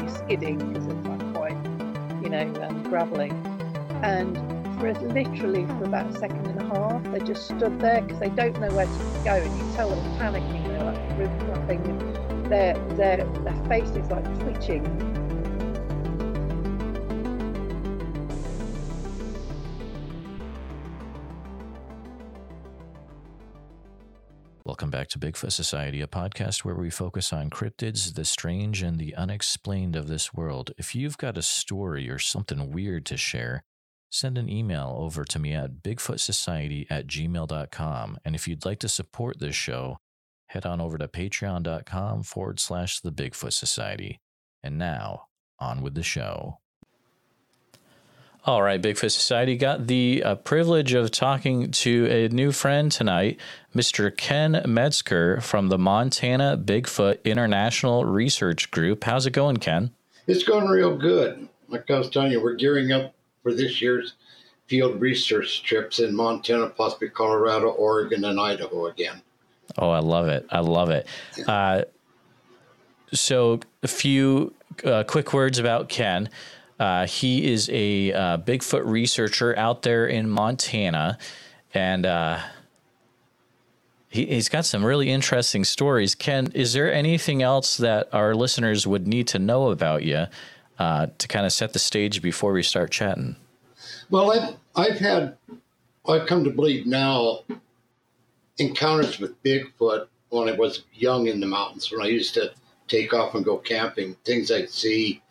he's skidding because at like point, you know, um, gravelly. And for literally for about a second and a half, they just stood there because they don't know where to go, and you tell them panicking. They're like really nothing. Their their their face is like twitching. Back to Bigfoot Society, a podcast where we focus on cryptids, the strange, and the unexplained of this world. If you've got a story or something weird to share, send an email over to me at bigfootsociety at gmail.com. And if you'd like to support this show, head on over to patreon.com forward slash the Bigfoot Society. And now, on with the show. All right, Bigfoot Society got the uh, privilege of talking to a new friend tonight, Mr. Ken Metzger from the Montana Bigfoot International Research Group. How's it going, Ken? It's going real good. Like I was telling you, we're gearing up for this year's field research trips in Montana, possibly Colorado, Oregon, and Idaho again. Oh, I love it. I love it. Uh, so, a few uh, quick words about Ken. Uh, he is a uh, Bigfoot researcher out there in Montana, and uh, he, he's got some really interesting stories. Ken, is there anything else that our listeners would need to know about you uh, to kind of set the stage before we start chatting? Well, I've, I've had, I've come to believe now, encounters with Bigfoot when I was young in the mountains, when I used to take off and go camping, things I'd see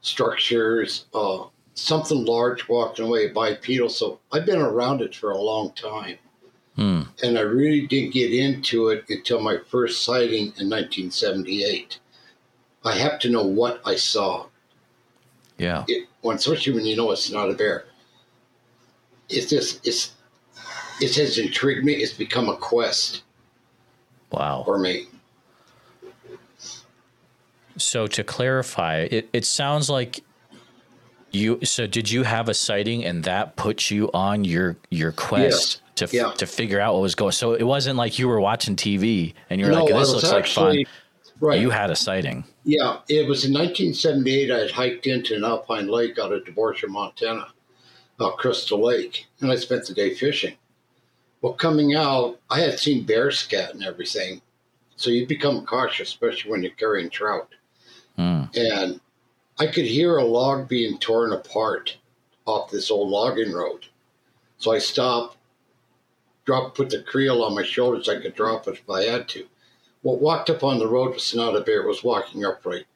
structures, uh, something large walking away, bipedal. So I've been around it for a long time. Hmm. And I really didn't get into it until my first sighting in 1978. I have to know what I saw. Yeah. It, when, especially when you know it's not a bear. It's just, it's, it has intrigued me. It's become a quest Wow. for me. So to clarify, it, it sounds like you so did you have a sighting and that put you on your your quest to f- Yeah. to figure out what was going so it wasn't like you were watching TV and you're No, like this looks like fun. Right. You had a sighting. Yeah, it was in 1978. I had hiked into an alpine lake out of De Borgia, Montana, uh, Crystal Lake, and I spent the day fishing. Well, coming out, I had seen bear scat and everything, so you become cautious, especially when you're carrying trout. Hmm. And I could hear a log being torn apart off this old logging road. So I stopped, dropped, put the creel on my shoulders. I could drop it if I had to. What walked up on the road was not a bear, it was walking upright.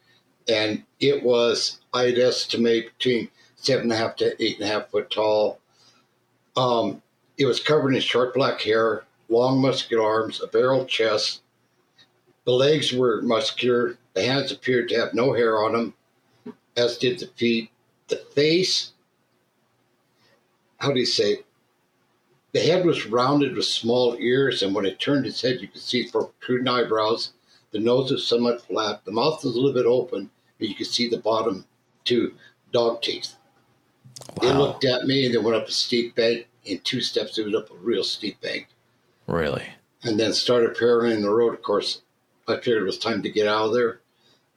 And it was, I'd estimate, between seven and a half to eight and a half foot tall. Um, it was covered in short black hair, long muscular arms, a barrel chest. The legs were muscular. The hands appeared to have no hair on them, as did the feet. The face, how do you say? it? The head was rounded with small ears, and when it turned its head, you could see protruding eyebrows. The nose was somewhat flat. The mouth was a little bit open, and you could see the bottom two dog teeth. Wow. looked at me and then went up a steep bank. In two steps, it was up a real steep bank Really? and then started paralleling the road. Of course, I figured it was time to get out of there,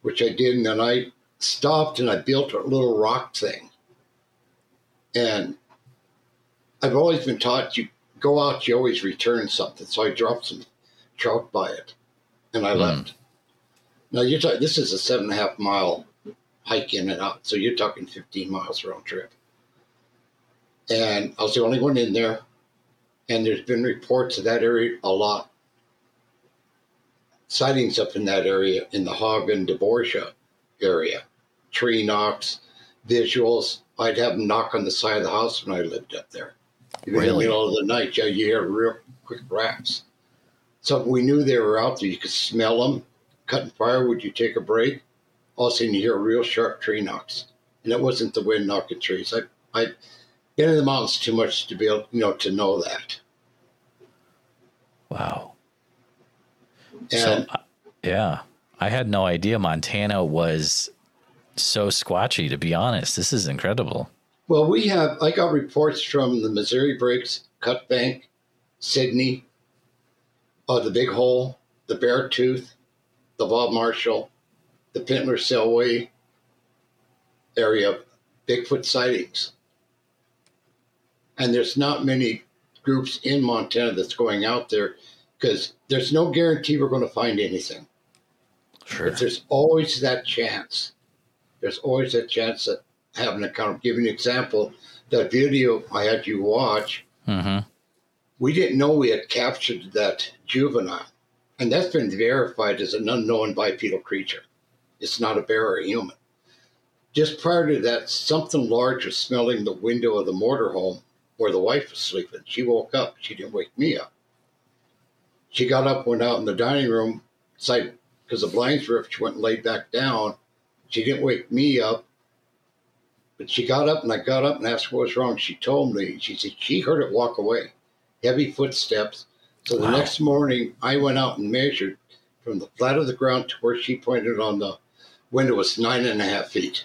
which I did. And then I stopped and I built a little rock thing. And I've always been taught you go out, you always return something. So I dropped some trout by it and I Hmm. left. Now you're talking, this is a seven and a half mile hike in and out. So you're talking 15 miles round trip. And I was the only one in there. And there's been reports of that area a lot. Sightings up in that area, in the Haugan, DeBorsha area. Tree knocks, visuals. I'd have them knock on the side of the house when I lived up there. In the Really? middle of the night, yeah, you hear real quick raps. So we knew they were out there. You could smell them. Cutting firewood, you take a break. all of a sudden you hear real sharp tree knocks, and it wasn't the wind knocking trees. I I been in the mountains too much to be able, you know, to know that. Wow. And so, yeah, I had no idea Montana was so squatchy. To be honest, this is incredible. well, we have. I got reports from the Missouri Breaks, Cut Bank, Sidney, uh, the Big Hole, the Bear Tooth, the Bob Marshall, the Pintler Selway area, Bigfoot sightings. And there's not many groups in Montana that's going out there because there's no guarantee we're going to find anything. Sure. But there's always that chance. There's always that chance that having a of give you an example. That video I had you watch, mm-hmm. we didn't know we had captured that juvenile. And that's been verified as an unknown bipedal creature. It's not a bear or a human. Just prior to that, something large was smelling the window of the motorhome where the wife was sleeping. She woke up. She didn't wake me up. She got up, went out in the dining room side because the blinds were up. She went and laid back down. She didn't wake me up. But she got up and I got up and asked what was wrong. She told me, she said she heard it walk away, heavy footsteps. So the Wow. next morning, I went out and measured from the flat of the ground to where she pointed on the window was nine and a half feet,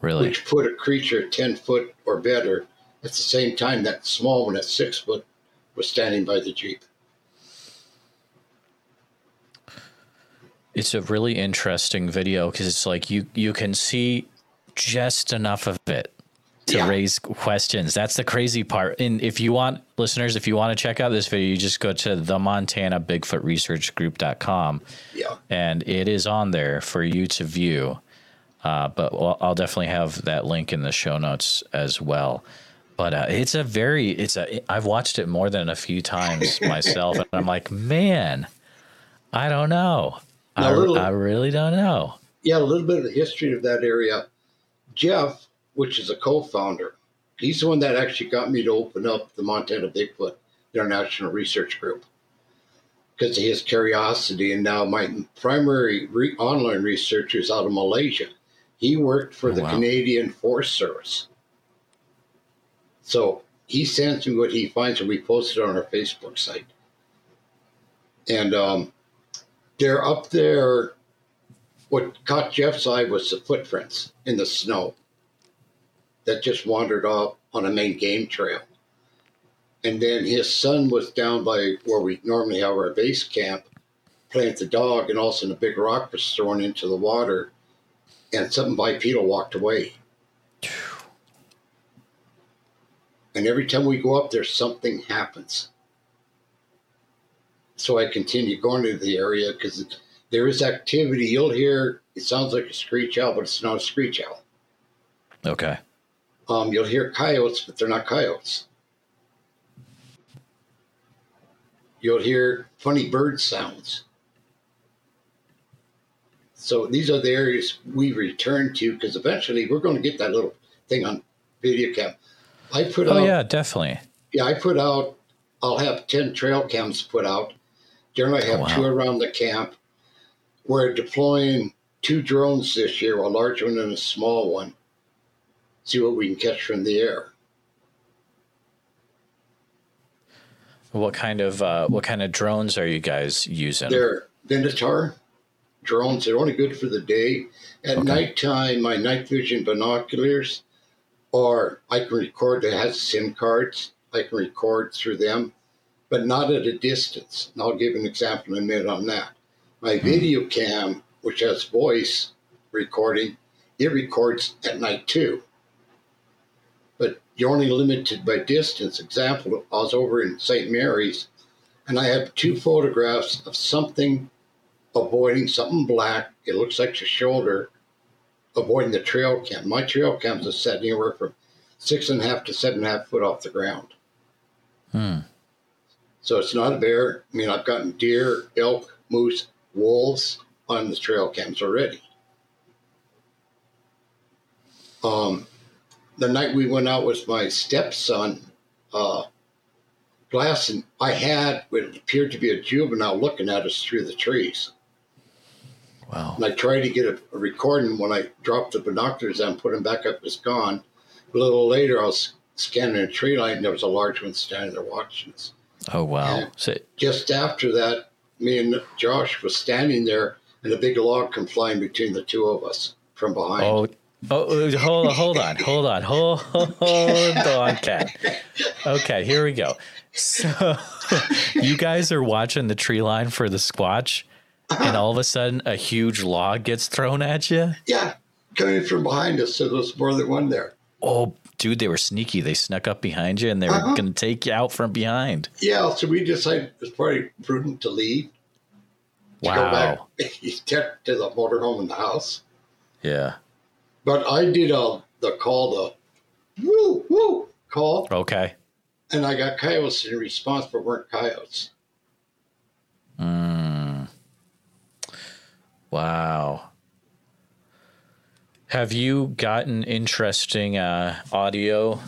Really? which put a creature 10 foot or better. At the same time, that small one at six foot was standing by the Jeep. It's a really interesting video because it's like you you can see just enough of it to Yeah. raise questions. That's the crazy part. And if you want listeners, if you want to check out this video, you just go to the Montana Bigfoot Research Group.com Yeah. and it is on there for you to view. Uh, but I'll I'll definitely have that link in the show notes as well. But uh, it's a very, it's a, I've watched it more than a few times myself, and I'm like, man, I don't know. I, little- I really don't know. Yeah, a little bit of the history of that area. Jeff, which is a co-founder, he's the one that actually got me to open up the Montana Bigfoot International Research Group because of his curiosity. And now my primary re- online researcher is out of Malaysia. He worked for Oh, the wow. Canadian Forest Service. So he sends me what he finds, and we post it on our Facebook site. And um, they're up there what caught Jeff's eye was the footprints in the snow that just wandered off on a main game trail. And then his son was down by where we normally have our base camp playing with the dog, and all of a sudden a big rock was thrown into the water, and something bipedal walked away. And every time we go up there, something happens. So I continue going to the area because there is activity. You'll hear it sounds like a screech owl, but it's not a screech owl. Okay. Um, you'll hear coyotes, but they're not coyotes. You'll hear funny bird sounds. So these are the areas we return to because eventually we're going to get that little thing on video cam. I put Oh out, yeah, definitely. yeah, I put out. I'll have ten trail cams put out. Generally, I have Oh, wow. two around the camp. We're deploying two drones this year, a large one and a small one. See what we can catch from the air. What kind of uh, what kind of drones are you guys using? They're Venator drones. They're only good for the day. At Okay. nighttime, my night vision binoculars, or I can record. It has SIM cards. I can record through them, but not at a distance. And I'll give an example in a minute on that. My video cam, which has voice recording, it records at night too. But you're only limited by distance. Example, I was over in St. Mary's and I have two photographs of something avoiding something black. It looks like your shoulder, avoiding the trail cam. My trail cams are set anywhere from six and a half to seven and a half foot off the ground. Hmm. So it's not a bear. I mean, I've gotten deer, elk, moose, wolves on the trail cams already. Um, the night we went out with my stepson, uh, glass, and I had what appeared to be a juvenile looking at us through the trees. Wow. And I tried to get a, a recording. When I dropped the binoculars and put them back up, it was gone. A little later, I was scanning a tree line, and there was a large one standing there watching us. Oh wow. So, Just after that, me and Josh was standing there, and a big log come flying between the two of us from behind. oh, oh, hold on, hold on, hold on, hold, hold on, Ken. Okay, here we go. So you guys are watching the tree line for the squatch, and all of a sudden a huge log gets thrown at you. Yeah, coming from behind us, so there was more than one there. Oh, dude, they were sneaky. They snuck up behind you, and they were Uh-huh. going to take you out from behind. Yeah, so we decided it was probably prudent to leave. To Go Wow. back to the motorhome and the house. Yeah. But I did a, the call, the woo woo call, Okay. and I got coyotes in response, but weren't coyotes. Mm. Wow. Have you gotten interesting uh, audio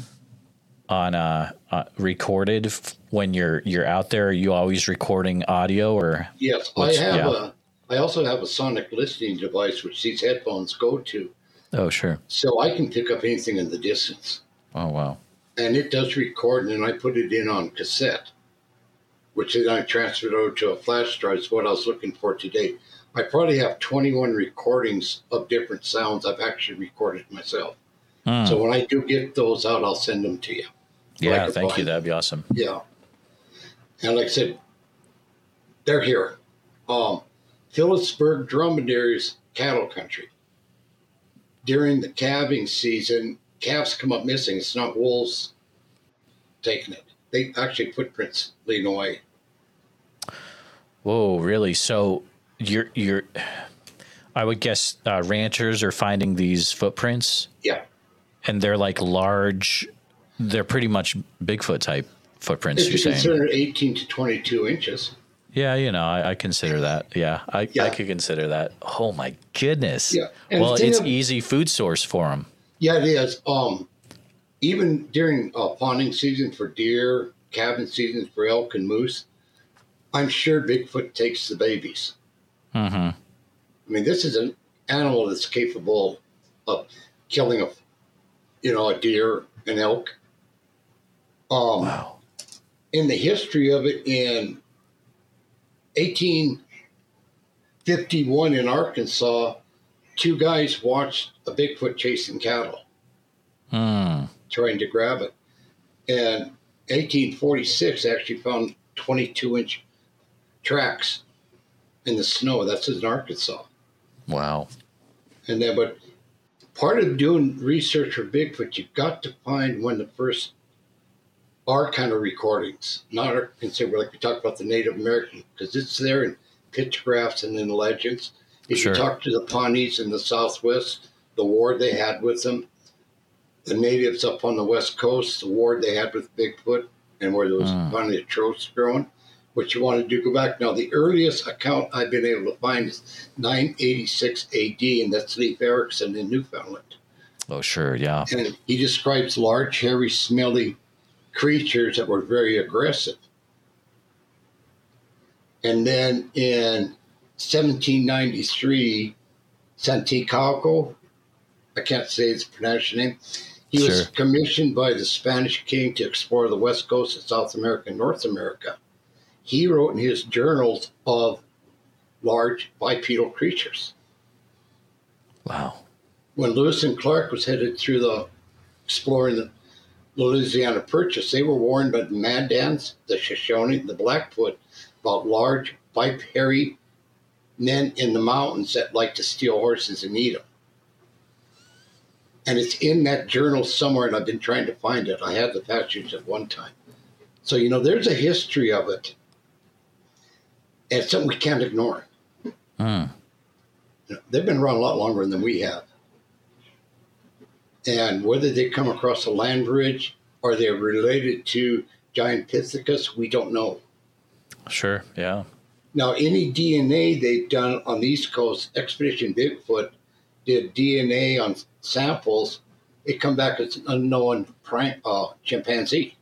on uh, uh, recorded f- when you're you're out there? Are you always recording audio or? Yes, I have yeah. a. I also have a sonic listening device which these headphones go to, Oh, sure. so I can pick up anything in the distance. Oh, wow. And it does record, and I put it in on cassette, which then I transferred over to a flash drive. Is what I was looking for today. I probably have 21 recordings of different sounds I've actually recorded myself. Hmm. So when I do get those out, I'll send them to you. yeah, like thank you. That'd be awesome. Yeah. And like I said, they're here. Um, Philipsburg Dromedaries cattle country. During the calving season, calves come up missing. It's not wolves taking it. They actually footprints leading away. Whoa, really? So you're you're. I would guess uh, ranchers are finding these footprints, Yeah. and they're like large. They're pretty much Bigfoot type footprints. If You're you saying? consider 18 to 22 inches. Yeah, you know, I, I consider that. Yeah, I, I could consider that. Oh my goodness. Yeah, and Well, it's of- easy food source for them. Yeah, it is. Um, even during uh, fawning season for deer, calving season for elk and moose, I'm sure Bigfoot takes the babies. Mm-hmm. I mean, this is an animal that's capable of killing a, you know, a deer, an elk. Um, Wow. in the history of it, in 1851 in Arkansas, two guys watched a Bigfoot chasing cattle, Hmm. trying to grab it. And 1846 actually found 22 inch tracks in the snow. That's in Arkansas. Wow. And then, but part of doing research for Bigfoot, you've got to find when the first are kind of recordings, not are considered like we talked about the Native American, because it's there in pictographs and in legends. If Sure. you talk to the Pawnees in the Southwest, the war they had with them, the natives up on the West Coast, the war they had with Bigfoot, and where there was Mm. finally a growing. What you want to do, go back now. The earliest account I've been able to find is 986 AD, and that's Leif Erikson in Newfoundland. Oh, sure. Yeah. And he describes large, hairy, smelly creatures that were very aggressive. And then in 1793, Santiago, I can't say his pronunciation name, he was commissioned by the Spanish king to explore the west coast of South America and North America. He wrote in his journals of large bipedal creatures Wow. when Lewis and Clark was headed through the exploring the Louisiana Purchase, they were warned by the Mandans, the Shoshone, the Blackfoot about large, pipe hairy men in the mountains that like to steal horses and eat them. And it's in that journal somewhere, and I've been trying to find it. I had the passage at one time. So, you know, there's a history of it. And it's something we can't ignore. You know, they've been around a lot longer than we have. And whether they come across a land bridge or they're related to Gigantopithecus, we don't know. Sure. Yeah. Now, any DNA they've done on the East Coast, Expedition Bigfoot did DNA on samples. It come back as an unknown pri- uh, chimpanzee.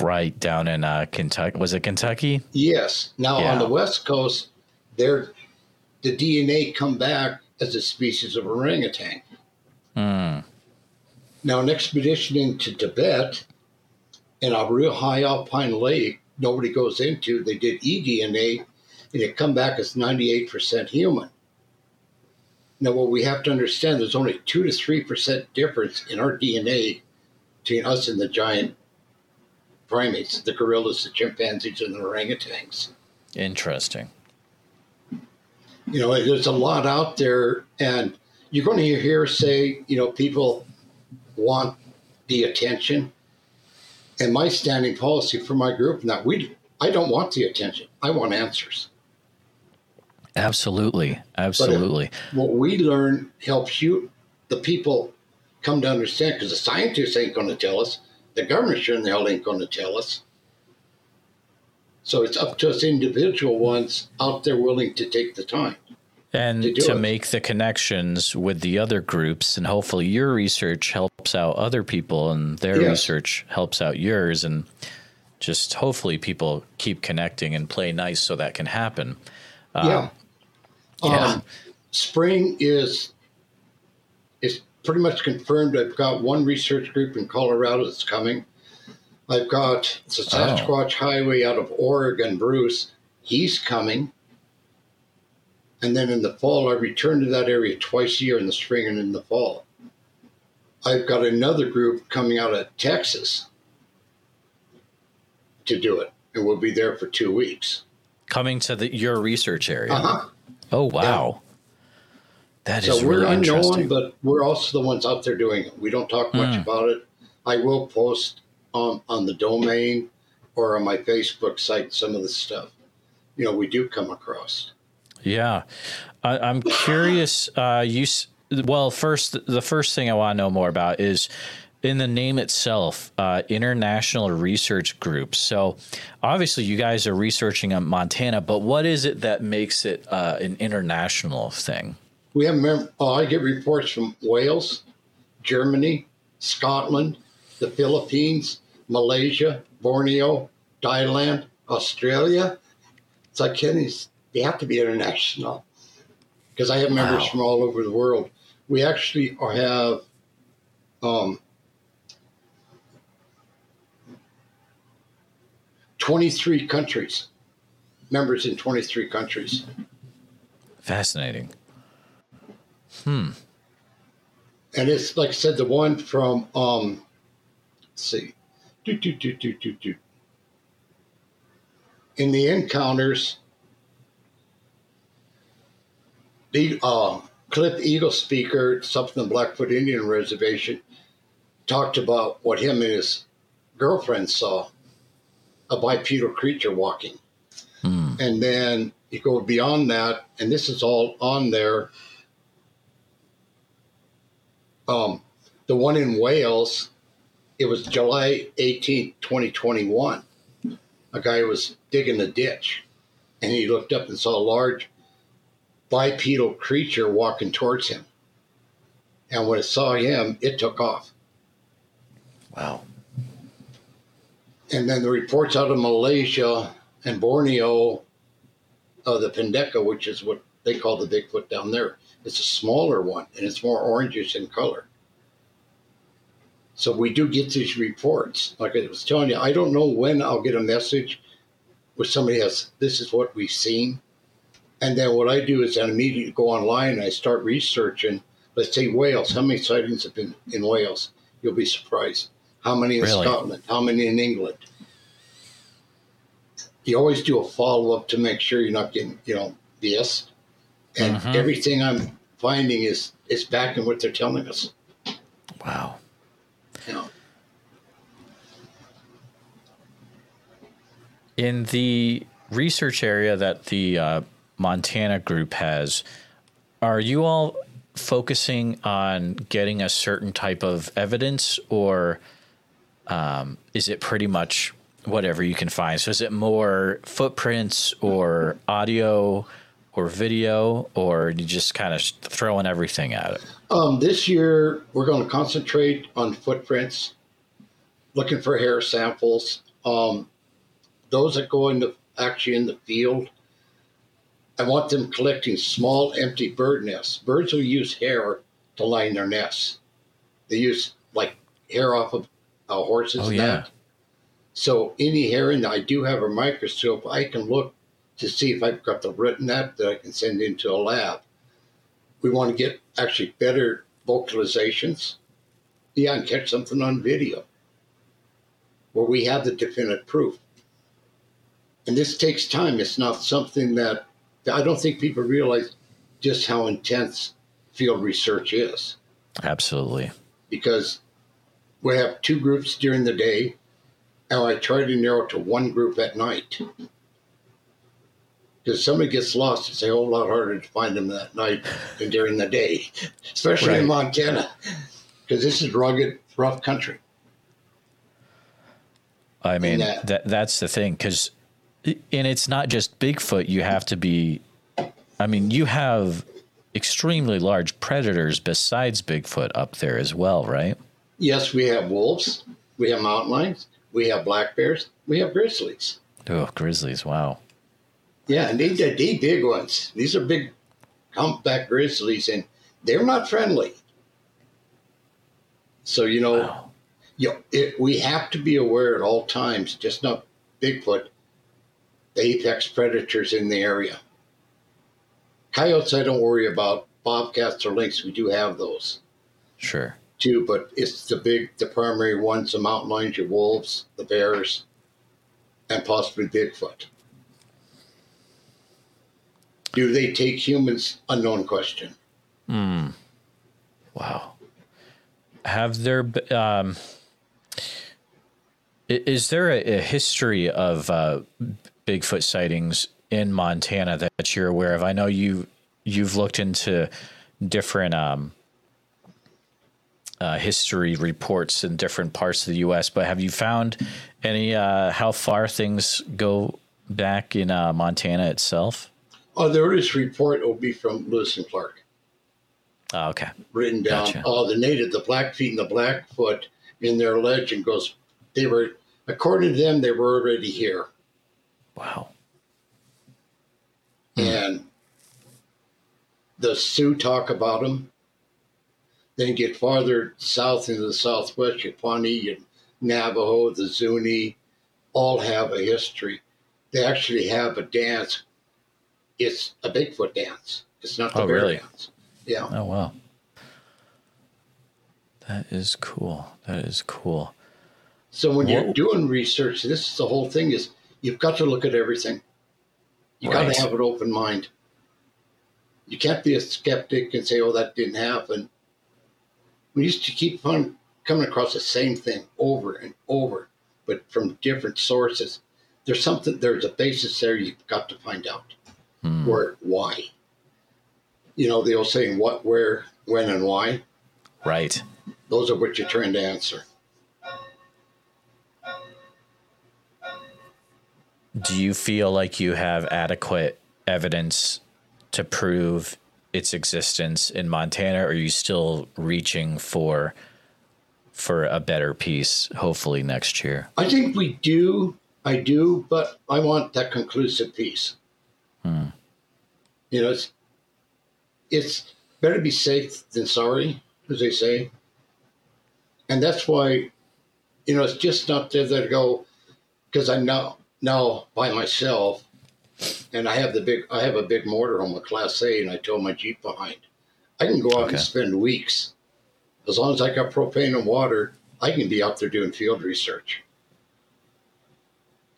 Right down in uh, Kentucky. Was it Kentucky? Yes. Now Yeah. on the West Coast, there the DNA come back as a species of orangutan. Mm. Now, an expedition into Tibet in a real high alpine lake, nobody goes into, they did eDNA and it come back as 98% human. Now, what we have to understand, there's only 2 to 3% difference in our DNA between us and the giant primates, the gorillas, the chimpanzees, and the orangutans. Interesting. You know, there's a lot out there, and you're going to hear say, you know, people want the attention. And my standing policy for my group, now we, I don't want the attention. I want answers. Absolutely. Uh, Absolutely. What we learn helps you, the people, come to understand because the scientists ain't going to tell us. The government sure in the hell ain't going to tell us. So it's up to us individual ones out there willing to take the time. And to to make the connections with the other groups, and hopefully your research helps out other people, and their Yes. research helps out yours, and just hopefully people keep connecting and play nice so that can happen. yeah. yeah. Um, spring is is pretty much confirmed. I've got one research group in Colorado that's coming. I've got the Sasquatch Highway out of Oregon, Bruce. He's coming. And then in the fall, I return to that area twice a year in the spring and in the fall. I've got another group coming out of Texas to do it, and we'll be there for two weeks. Coming to the, your research area. Uh-huh. Oh, wow. That is So we're really unknown, but we're also the ones out there doing it. We don't talk much Mm. about it. I will post on on the domain or on my Facebook site some of the stuff. You know, we do come across. Yeah, I, I'm curious. Uh, you well, first, the first thing I want to know more about is in the name itself, uh, International Research Group. So, obviously, you guys are researching on Montana, but what is it that makes it uh, an international thing? We have mem- oh, I get reports from Wales, Germany, Scotland, the Philippines, Malaysia, Borneo, Thailand, Australia. It's like Kenny's. They have to be international because I have members Wow. from all over the world. We actually have um, 23 countries, members in 23 countries. Fascinating. And it's like I said, the one from um, let's see, do do do do do do. In the encounters, the uh, Cliff Eagle speaker, something from the Blackfoot Indian Reservation, talked about what him and his girlfriend saw a bipedal creature walking. Hmm. And then you go beyond that, and this is all on there um, the one in Wales, it was July 18th, 2021. A guy was digging a ditch and he looked up and saw a large bipedal creature walking towards him. And when it saw him, it took off. Wow. And then the reports out of Malaysia and Borneo, of the Pendeka, which is what they call the Bigfoot down there, it's a smaller one and it's more orangish in color. So we do get these reports. Like I was telling you, I don't know when I'll get a message with somebody else. this is what we've seen. And then what I do is I immediately go online and I start researching, let's say Wales, how many sightings have been in Wales? You'll be surprised. How many in Really? Scotland? How many in England? You always do a follow up to make sure you're not getting, you know, BS. And Mhm. everything I'm finding is is back in what they're telling us. Wow. You know. In the research area that the uh, Montana group has, are you all focusing on getting a certain type of evidence, or um, is it pretty much whatever you can find? So, is it more footprints, or audio, or video, or you just kind of throwing everything at it? Um, this year, we're going to concentrate on footprints, looking for hair samples. Um, those that go into actually in the field, I want them collecting small, empty bird nests. Birds will use hair to line their nests. They use like hair off of a horse's Oh, neck. yeah. So any hair in there, I do have a microscope. I can look to see if I've got the written net that I can send into a lab. We want to get actually better vocalizations. Yeah, and catch something on video where we have the definite proof. And this takes time. It's not something that I don't think people realize just how intense field research is Absolutely. because we have two groups during the day, and I try to narrow it to one group at night. Because somebody gets lost, it's a whole lot harder to find them that night than during the day, especially in Montana, because this is rugged, rough country. I mean, that- that that's the thing cuz and it's not just Bigfoot, you have to be I mean, you have extremely large predators besides Bigfoot up there as well, right? Yes, we have wolves, we have mountain lions, we have black bears, we have grizzlies. Oh, grizzlies, wow. Yeah, and they, they, big ones. These are big, humpback grizzlies, and they're not friendly. So you know, Wow. you know, it, we have to be aware at all times, just not Bigfoot, the apex predators in the area. Coyotes, I don't worry about. Bobcats or lynx, we do have those Sure. too, but it's the big, the primary ones: the mountain lions, your wolves, the bears, and possibly Bigfoot. Do they take humans? Unknown question. Hmm. Wow. Have there um is there a, a history of uh, Bigfoot sightings in Montana that you're aware of? I know you you've looked into different um uh, history reports in different parts of the U.S., but have you found any uh, how far things go back in uh, Montana itself? Oh, the earliest report will be from Lewis and Clark, Oh, okay. written down. Gotcha. Oh, the native, the Blackfeet and the Blackfoot in their legend goes. They were, according to them, they were already here, Wow. Hmm. and the Sioux talk about them. Then get farther south into the southwest, your Pawnee and Navajo, the Zuni, all have a history. They actually have a dance. It's a Bigfoot dance. It's not the Oh, bear really? dance. Yeah. Oh wow. That is cool. That is cool. So when you're doing research, this is the whole thing is you've got to look at everything. You got to have an open mind. You can't be a skeptic and say, "Oh, that didn't happen." We used to keep on coming across the same thing over and over, but from different sources. There's something. There's a basis there. You've got to find out Hmm. Where, why. You know the old saying, "What, where, when, and why." Right. Those are what you're trying to answer. Do you feel like you have adequate evidence to prove its existence in Montana or are you still reaching for for a better piece hopefully next year? I think we do. I do, but I want that conclusive piece. Hmm. You know, it's it's better be safe than sorry, as they say. And that's why, you know, it's just not there that go because I'm now now by myself, and I have the big I have a big motorhome, a Class A, and I tow my Jeep behind. I can go out Okay. and spend weeks as long as I got propane and water. I can be out there doing field research.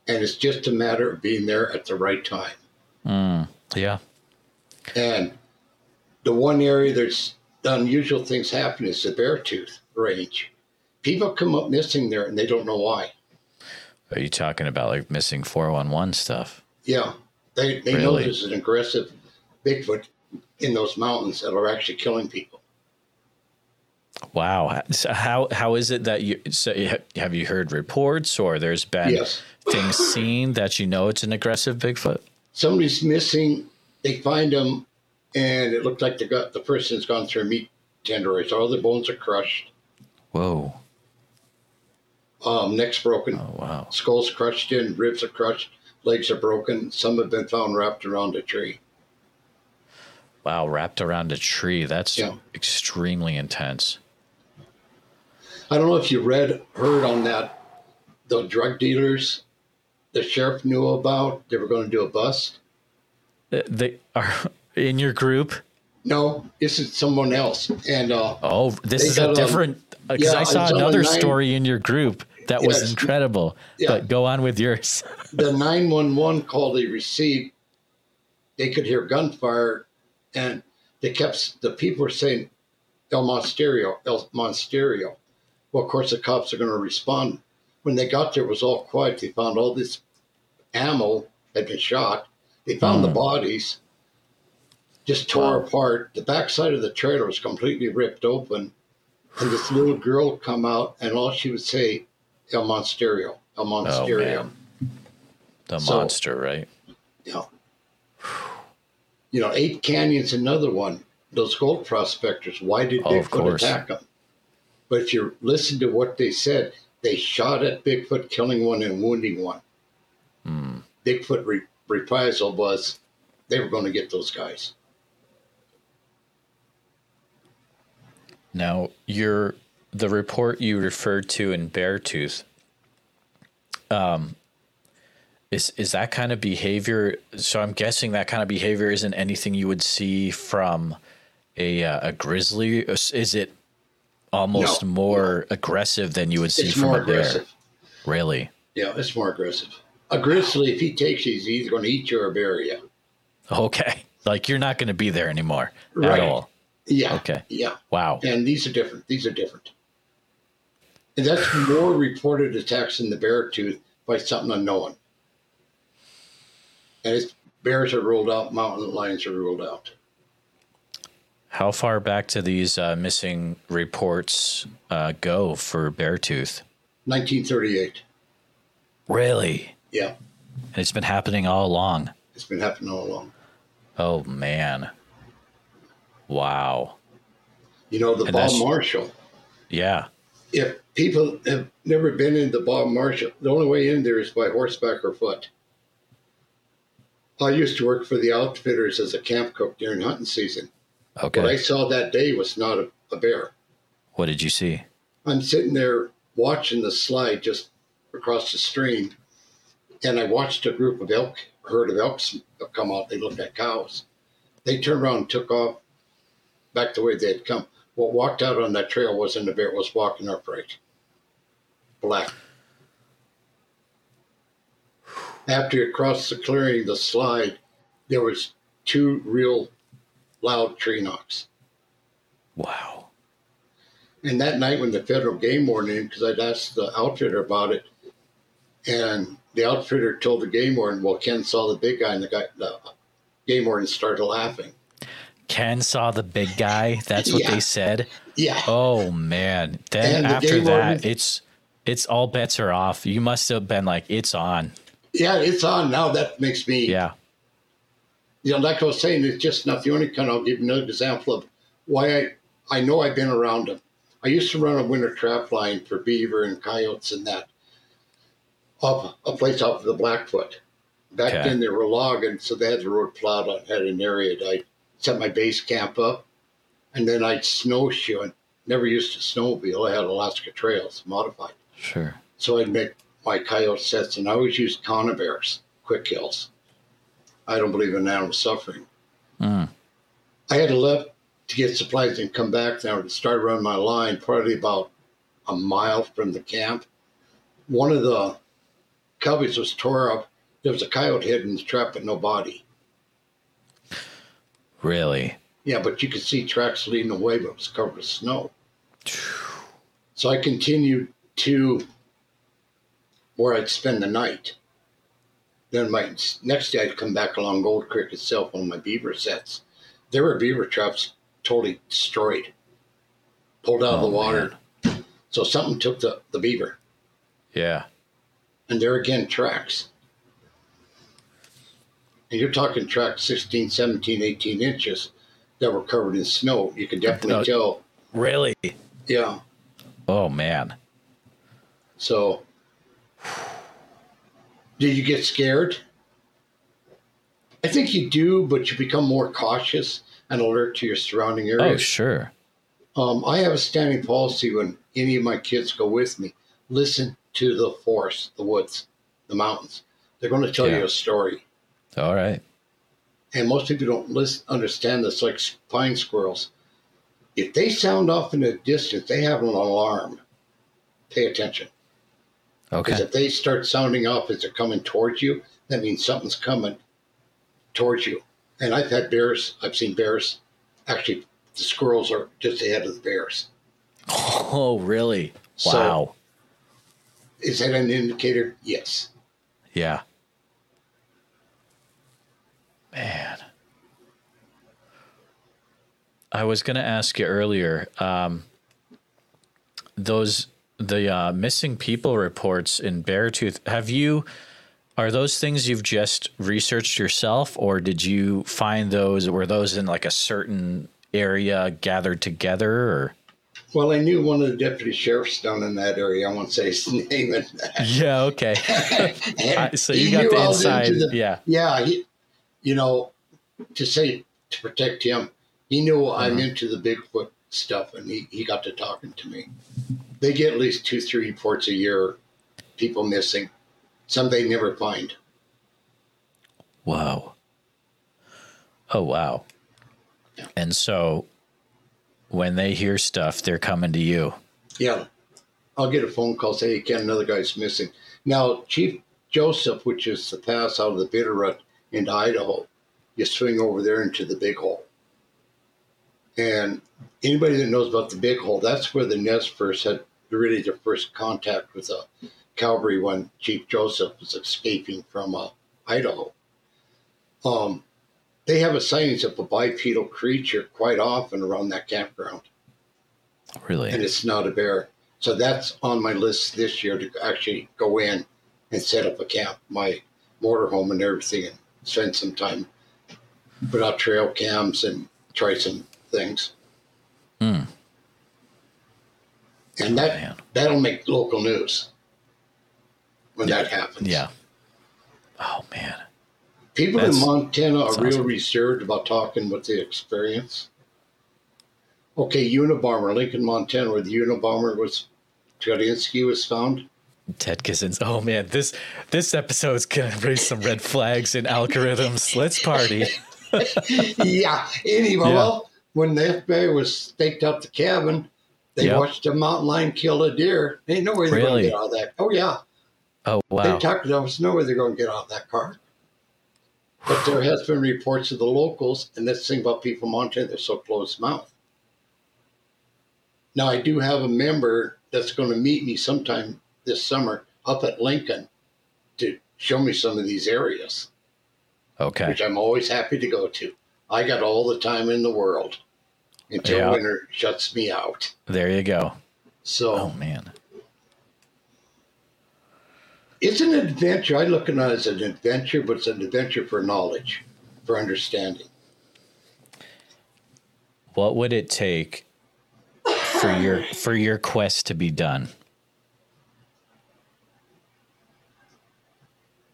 And it's just a matter of being there at the right time. Mm, yeah. And the one area there's the unusual things happen is the Beartooth Range. People come up missing there and they don't know why. Are you talking about like missing 411 stuff? Yeah, they, they know Really? there's an aggressive Bigfoot in those mountains that are actually killing people. Wow. So how how is it that you so have you heard reports or there's been Yes. things seen that you know it's an aggressive Bigfoot? Somebody's missing, they find them, and it looked like the, the person's gone through a meat tenderizer. All the bones are crushed, Whoa. um, neck's broken. Oh wow. Skulls crushed in, ribs are crushed, legs are broken. Some have been found wrapped around a tree. Wow, wrapped around a tree. That's Yeah. extremely intense. I don't know if you read, heard on that, the drug dealers the sheriff knew about, they were going to do a bust. Uh, They are in your group. No, this is someone else. And uh, Oh, this is a different. Because yeah, I saw another nine- story in your group that was incredible. Yeah. But go on with yours. the 911 call they received, they could hear gunfire, and they kept the people were saying El Monsterio, El Monsterio. Well, of course, the cops are going to respond. When they got there, it was all quiet. They found all this ammo had been shot. They found the Mm. bodies, just tore Wow. apart. The backside of the trailer was completely ripped open, and this little girl come out, and all she would say, El Monsterio, El Oh Monsterio. man, the So- monster, right? Yeah. You know, Ape Canyon's another one. Those gold prospectors, why did Oh, Bigfoot attack them? But if you listen to what they said, they shot at Bigfoot, killing one and wounding one. Hmm. Bigfoot re- reprisal was they were going to get those guys. Now, your the report you referred to in Beartooth. Um, is is that kind of behavior? So I'm guessing that kind of behavior isn't anything you would see from a uh, a grizzly. Is it almost No. more aggressive than you would see It's from a bear? aggressive. Really? Yeah, it's more aggressive. A grizzly, if he takes you, he's either going to eat you or bury you. Okay. Like you're not going to be there anymore Right. at all. Yeah. Okay. Yeah. Wow. And these are different. These are different. And that's more reported attacks in the bear tooth by something unknown. And it's bears are ruled out, mountain lions are ruled out. How far back do these uh, missing reports uh, go for Beartooth? 1938. Really? Yeah, And it's been happening all along. it's been happening all along. Oh man. Wow. You know, the And Bob Marshall. Yeah. If people have never been in the Bob Marshall, the only way in there is by horseback or foot. I used to work for the outfitters as a camp cook during hunting season. Okay. What I saw that day was not a, a bear. What did you see? I'm sitting there watching the slide just across the stream, and I watched a group of elk, herd of elks come out. They looked like cows. They turned around and took off back the way they had come. What walked out on that trail wasn't a bear, it was walking upright. Black. After it crossed the clearing, the slide, there was two real loud tree knocks. Wow. And that night when the federal game warden, because I'd asked the outfitter about it, and the outfitter told the game warden, "Well, Ken saw the big guy," and the guy, the game warden started laughing. Ken saw the big guy. That's what Yeah. they said. Yeah, Oh man. Then And after game that, warden- it's it's all bets are off. You must have been like, it's on. yeah, it's on now. That makes me, Yeah. You know, like I was saying, it's just not the only kind. I'll give you another example of why I I know I've been around them. I used to run a winter trap line for beaver and coyotes and that up a place off of the Blackfoot. Back Okay. then they were logging, so they had the road plowed on, had an area that I set my base camp up, and then I'd snowshoe. And never used to snowmobile. I had Alaska Trails modified, Sure. so I'd make my coyote sets, and I always used conibears, quick kills. I don't believe in animal suffering. Mm. I had to left to get supplies and come back now to start running my line, probably about a mile from the camp. One of the cubbies was tore up. There was a coyote head in the trap, but no body. Really? Yeah, but you could see tracks leading away, but it was covered with snow. So I continued to where I'd spend the night. Then my next day, I'd come back along Gold Creek itself on my beaver sets. There were beaver traps totally destroyed, pulled out of Oh, the water. So something took the, the beaver. Yeah. And there again, tracks. And you're talking tracks 16, 17, 18 inches that were covered in snow. You could definitely Oh. tell. Really? Yeah. Oh man. So, did you get scared? I think you do, but you become more cautious and alert to your surrounding area. Oh, sure. Um, I have a standing policy when any of my kids go with me. Listen to the forest, the woods, the mountains. They're going to tell Yeah. you a story. All right. and most people don't listen, understand this like pine squirrels. If they sound off in the distance, they have an alarm. Pay attention. Because if they start sounding off as they're coming towards you, that means something's coming towards you. And I've had bears, I've seen bears. Actually, the squirrels are just ahead of the bears. Oh, really? So- Wow. Is that an indicator? Yes. Yeah. Man. I was going to ask you earlier um, those the uh, missing people reports in Beartooth. Have you are those things you've just researched yourself or did you find those were those in like a certain area gathered together or Well, I knew one of the deputy sheriffs down in that area. I won't say his name. Yeah, okay. So you got the I was into inside the- yeah. Yeah, he, you know, to say to protect him, he knew I'm Mm-hmm. into the Bigfoot stuff, and he, he got to talking to me. They get at least two, three reports a year, people missing, some they never find. Wow. Oh, wow. And so when they hear stuff, they're coming to you. Yeah, I'll get a phone call say, "Hey, Ken, another guy's missing." Now, Chief Joseph, which is the pass out of the Bitterroot into Idaho, you swing over there into the Big Hole. And anybody that knows about the Big Hole, that's where the Nez Perce had really their first contact with uh, Calvary when Chief Joseph was escaping from uh, Idaho. Um, they have a sightings of a bipedal creature quite often around that campground Really? and it's not a bear. So that's on my list this year to actually go in and set up a camp, my motorhome and everything, and spend some time, put out trail cams and try some things. Hmm. And that Man. that'll make local news when that happens. Yeah. Oh, man. People That's- in Montana are real awesome. reserved about talking what they experience. Okay, Unabomber, Lincoln, Montana, where the Unabomber was, Tudinsky was found. Ted Kissins. Oh, man. This this episode's to raise some red flags in algorithms. Let's party. yeah. Anyway, Yeah. well, when the FBI was staked out the cabin, they Yep. watched a mountain lion kill a deer. Ain't no way they're going to get out of that. Oh yeah, Oh, wow. they talked to us. No way they're going to get out of that car. But there has been reports of the locals, and this thing about people in Montana, they're so closed mouth. Now I do have a member that's going to meet me sometime this summer up at Lincoln to show me some of these areas Okay. which I'm always happy to go to. I got all the time in the world until Yeah. winter shuts me out. There you go. So Oh, man. it's an adventure. I look at it as an adventure, but it's an adventure for knowledge, for understanding. What would it take for your for your quest to be done?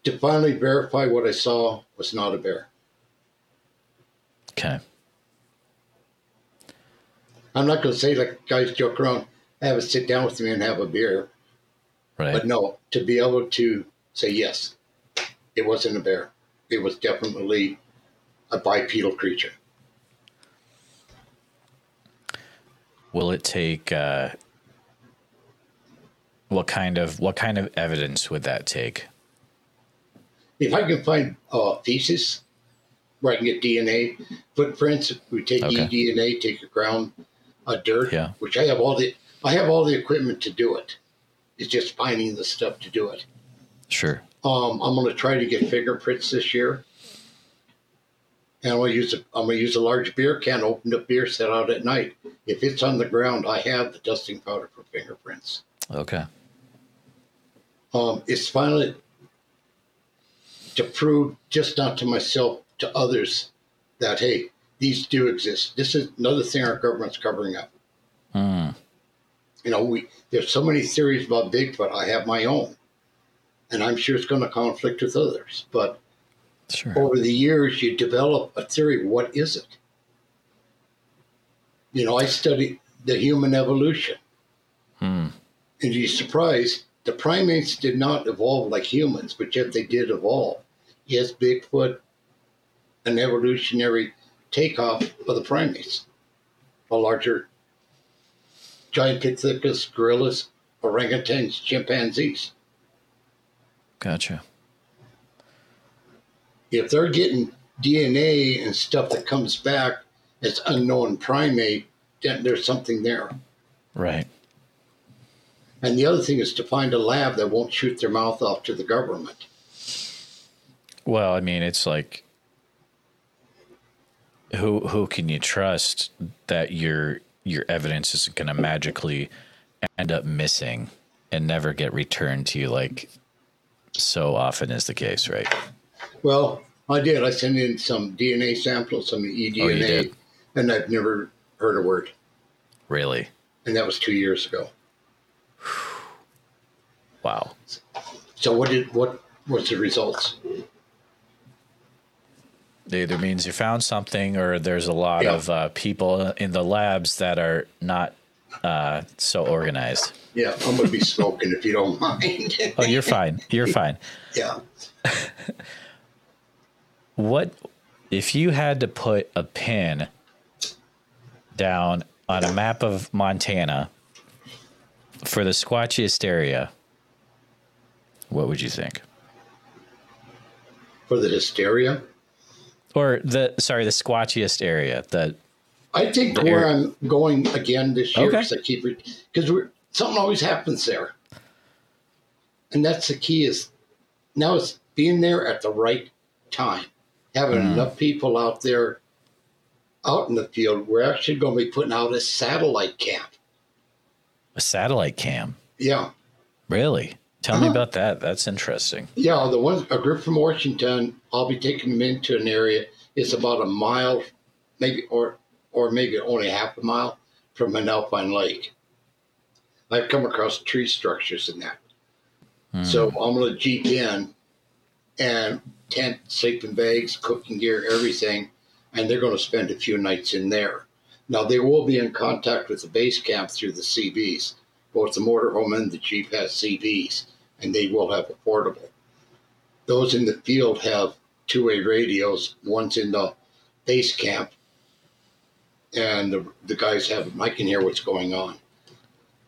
To finally verify what I saw was not a bear. Okay. I'm not going to say like guys joke around, have a sit down with me and have a beer, Right. but no, to be able to say yes, it wasn't a bear. It was definitely a bipedal creature. Will it take uh, what kind of what kind of evidence would that take? If I can find uh, feces where I can get DNA footprints, we take Okay. eDNA, take a ground, a dirt, Yeah. which I have all the I have all the equipment to do it. It's just finding the stuff to do it. Sure. Um, I'm going to try to get fingerprints this year, and I'm going to use a I'm going to use a large beer can, open up beer, set out at night. If it's on the ground, I have the dusting powder for fingerprints. Okay. um, it's finally to prove just not to myself to others that hey these do exist this is another thing our government's covering up Hmm. you know we there's so many theories about bigfoot i have my own and i'm sure it's going to conflict with others but Sure. over the years you develop a theory what is it You know, I study the human evolution. Hmm. And you're surprised the primates did not evolve like humans, but yet they did evolve. Yes, Bigfoot, an evolutionary takeoff of the primates, a larger giant Pithecanthropus, gorillas, orangutans, chimpanzees. Gotcha. If they're getting DNA and stuff that comes back as unknown primate, then there's something there. Right. And the other thing is to find a lab that won't shoot their mouth off to the government. Well, I mean, it's like who who can you trust that your your evidence is going to magically end up missing and never get returned to you like so often is the case, right? Well, I did. I sent in some DNA samples, some eDNA, Oh, and I've never heard a word. Really? And that was two years ago. Wow. So what did what was the results? It either means you found something or there's a lot Yeah. of uh, people in the labs that are not uh, so organized. Yeah, I'm gonna be smoking if you don't mind. Oh, you're fine. You're fine. yeah. What if you had to put a pin down on a map of Montana for the squatchiest area? What would you think? For the hysteria. Or the sorry, the squatchiest area that I think where area- I'm going again this year Okay. because I keep because we're something always happens there, and that's the key is now it's being there at the right time, having Mm. enough people out there, out in the field. We're actually going to be putting out a satellite camp. a satellite cam. Yeah, Really? Tell me Uh-huh. about that. That's interesting. yeah. The one a group from Washington. I'll be taking them into an area. It's about a mile, maybe or or maybe only half a mile from an alpine lake. I've come across tree structures in that. So I'm going to jeep in and tent, sleeping bags, cooking gear, everything, and they're going to spend a few nights in there. Now they will be in contact with the base camp through the CBs. Both the motorhome and the jeep has CBs, and they will have a portable. Those in the field have two-way radios. One's in the base camp, and the, the guys have them. I can hear what's going on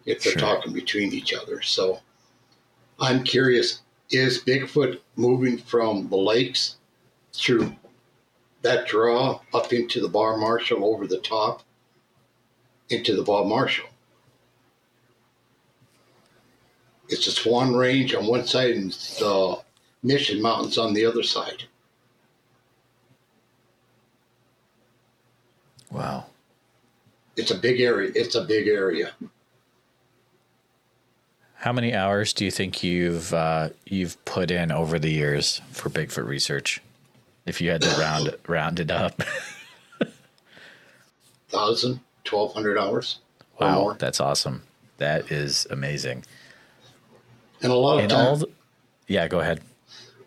if they're Sure. talking between each other. So I'm curious: is Bigfoot moving from the lakes through that draw up into the Bob Marshall over the top into the Bob Marshall? It's a Swan Range on one side and the Mission Mountains on the other side. Wow. It's a big area. It's a big area. How many hours do you think you've uh, you've put in over the years for Bigfoot research? If you had to round round it up. Thousand, twelve hundred hours. Wow, that's awesome. That is amazing. And a lot of times, the, yeah, go ahead.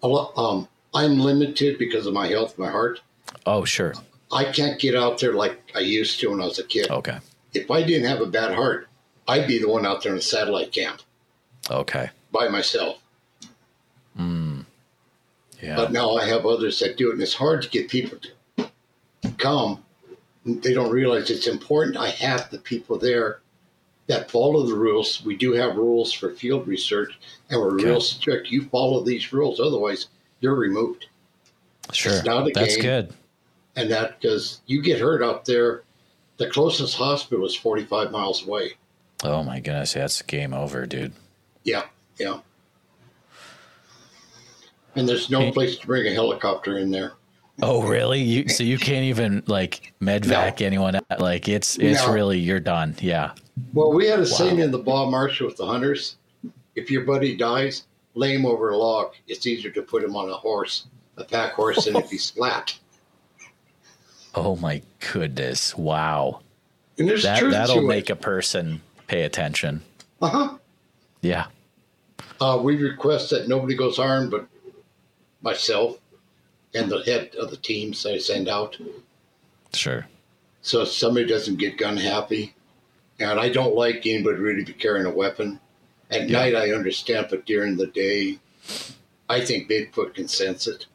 a lot, um, I'm limited because of my health, my heart. Oh, sure. I can't get out there like I used to when I was a kid. Okay. If I didn't have a bad heart, I'd be the one out there in a satellite camp Okay. by myself. Yeah. But now I have others that do it, and it's hard to get people to come. They don't realize it's important. I have the people there that follow the rules. We do have rules for field research, and we're Okay. real strict. You follow these rules, otherwise you're removed. sure. not a That's game. good. And that because you get hurt out there, the closest hospital is 45 miles away. Oh my goodness, that's game over, dude. Yeah, yeah. And there's no Hey. place to bring a helicopter in there. Oh, really? You so you can't even like medevac anyone out? Like it's it's No. really you're done. Yeah. Well, we had a saying in the Bob Marshall with the hunters: if your buddy dies, lay him over a log. It's easier to put him on a horse, a pack horse, than if he's flat. Oh my goodness. Wow. And there's That truth that'll to make a person pay attention. Uh huh. Yeah. Uh, we request that nobody goes armed, but myself and the head of the teams I send out. Sure. so somebody doesn't get gun happy. And I don't like anybody really be carrying a weapon. At Yeah. night, I understand, but during the day, I think Bigfoot can sense it.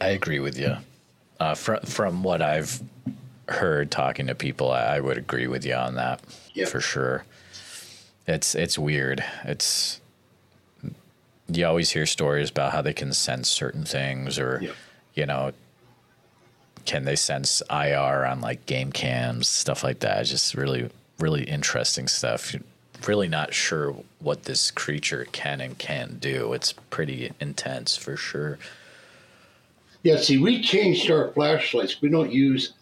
I agree with you. Uh, from from what I've heard talking to people, I, I would agree with you on that Yeah. for sure. It's it's weird. It's you always hear stories about how they can sense certain things, or you know, can they sense IR on like game cams, stuff like that. It's just really really interesting stuff. You're really not sure what this creature can and can't do. It's pretty intense for sure. Yeah, see, we changed our flashlights. We don't use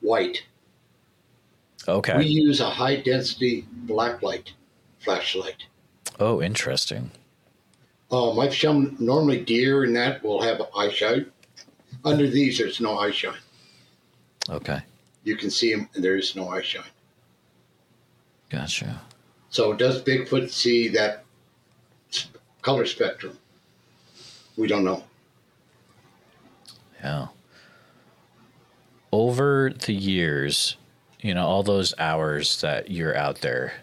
white. Okay. We use a high density black light flashlight. Oh, interesting. Um, I've shown normally deer and that will have eye shine. Under these, there's no eye shine. Okay. You can see them, and there is no eye shine. Gotcha. So, does Bigfoot see that color spectrum? We don't know. Yeah. Over the years, you know, all those hours that you're out there,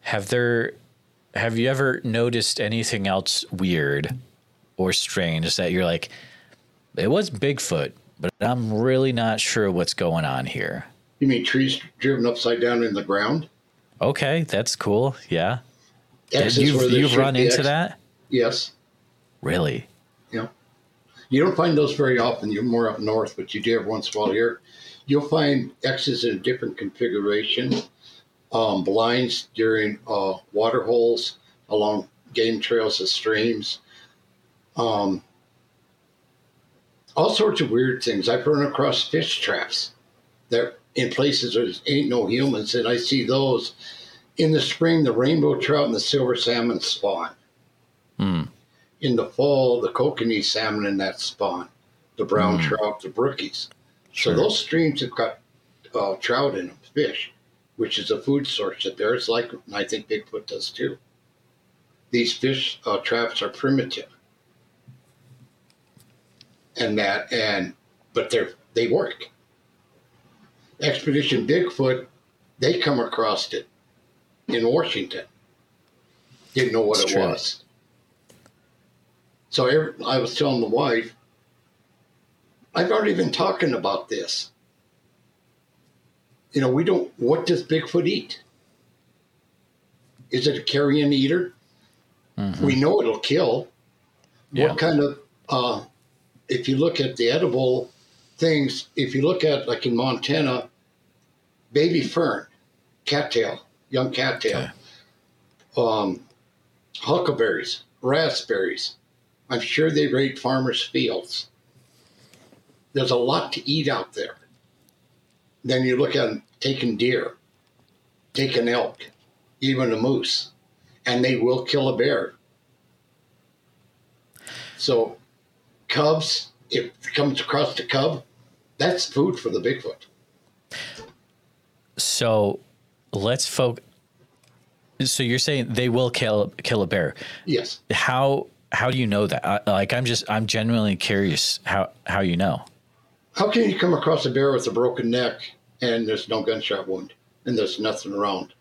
have there have you ever noticed anything else weird or strange that you're like, it was Bigfoot, but I'm really not sure what's going on here? You mean trees driven upside down in the ground? Okay, that's cool. Yeah. X's you've you've run into X- that? Yes. Really? Yeah. You don't find those very often. You're more up north, but you do every once in a while here. You'll find X's in a different configuration, um, blinds during uh, water holes along game trails and streams. Um, all sorts of weird things. I've run across fish traps. They're in places where there ain't no humans, and I see those. In the spring, the rainbow trout and the silver salmon spawn Hmm. in the fall, the kokanee salmon in that spawn, the brown trout, the brookies. Sure. So those streams have got uh, trout in them, fish, which is a food source that bears like, and I think Bigfoot does too. These fish uh, traps are primitive, and that, and but they're they work. Expedition Bigfoot, they come across it in Washington. Didn't know what It's it true. was. So every, I was telling the wife, I've already been talking about this. You know, we don't. What does Bigfoot eat? Is it a carrion eater? Mhm. We know it'll kill. Yeah. What kind of? Uh, if you look at the edible things, if you look at like in Montana, baby fern, cattail, young cattail, um, huckleberries, raspberries. I'm sure they raid farmers' fields. There's a lot to eat out there. Then you look at taking deer, taking elk, even a moose, and they will kill a bear. So, cubs, if it comes across the cub, that's food for the Bigfoot. So let's focus. So you're saying they will kill kill a bear? Yes. How how do you know that? I, like I'm just I'm genuinely curious how how you know. How can you come across a bear with a broken neck and there's no gunshot wound and there's nothing around?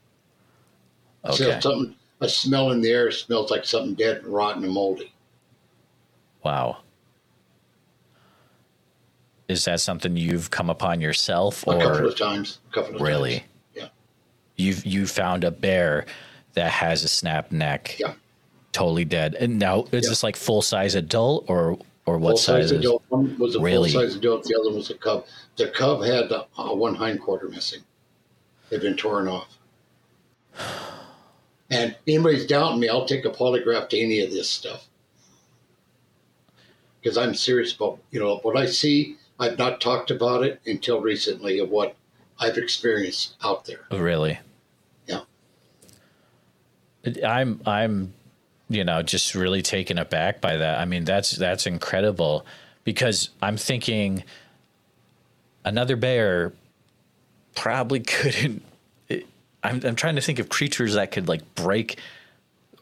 Okay. So something a smell in the air smells like something dead and rotten and moldy. Wow. Is that something you've come upon yourself, A couple or of times. A couple of times. really? times. Yeah. You've you found a bear that has a snapped neck, Yeah. totally dead, and now is Yeah. this like full size adult or or what size? is- adult. One was a Really? full size adult. The other was a cub. The cub had uh, one hindquarter missing. They've been torn off. And anybody's doubting me, I'll take a polygraph to any of this stuff. Because I'm serious about, you know, what I see, I've not talked about it until recently of what I've experienced out there. Really? Yeah. I'm I'm you know just really taken aback by that. I mean that's that's incredible because I'm thinking another bear probably couldn't it, I'm I'm trying to think of creatures that could like break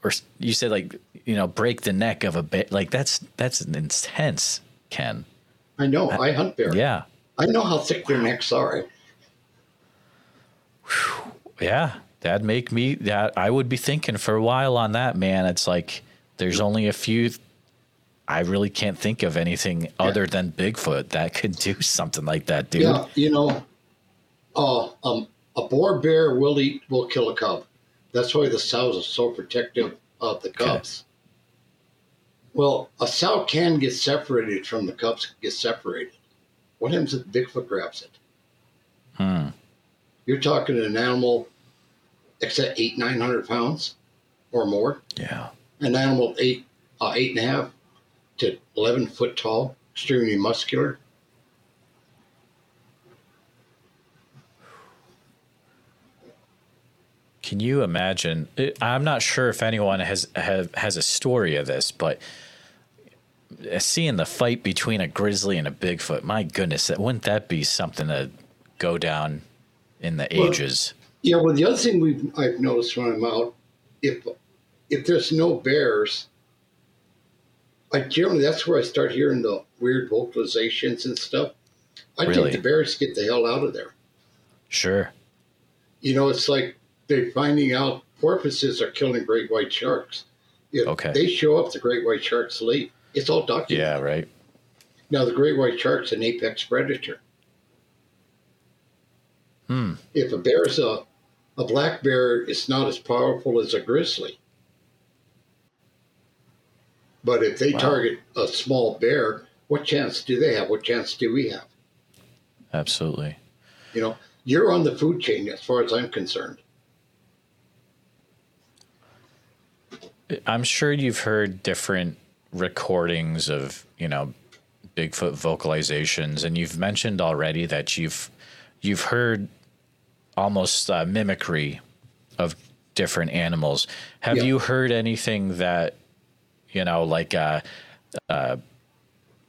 or you said like you know break the neck of a bear like that's that's intense Ken. I know. Uh, I hunt bear. Yeah. I know how thick their necks are. Yeah. That'd make me that I would be thinking for a while on that, man. It's like there's only a few I really can't think of anything other than Bigfoot that could do something like that, dude. Yeah, you know, uh, um, a boar bear will eat, will kill a cub. That's why the sows are so protective of the Okay. cubs. Well, a sow can get separated from the cubs, get separated. What happens if Bigfoot grabs it? Hmm. You're talking an animal, except eight, nine hundred pounds or more. Yeah. An animal eight, uh, eight and a half to eleven foot tall, extremely muscular. Can you imagine? I'm not sure if anyone has have, has a story of this, but seeing the fight between a grizzly and a Bigfoot, my goodness, that wouldn't that be something to go down in the Well, ages? Yeah, well, the other thing we've I've noticed when I'm out, if if there's no bears, I generally that's where I start hearing the weird vocalizations and stuff. I Really? think the bears get the hell out of there. Sure. You know, it's like they're finding out porpoises are killing great white sharks. If Okay. they show up, the great white sharks leave. It's all documented. Yeah. Right. Now, the great white shark's an apex predator. Hmm. If a bear's a, a black bear, is not as powerful as a grizzly. But if they Wow. target a small bear, what chance do they have? What chance do we have? Absolutely. You know, you're on the food chain as far as I'm concerned. I'm sure you've heard different recordings of, you know, Bigfoot vocalizations, and you've mentioned already that you've you've heard almost uh, mimicry of different animals. Have Yeah. you heard anything that, you know, like a a,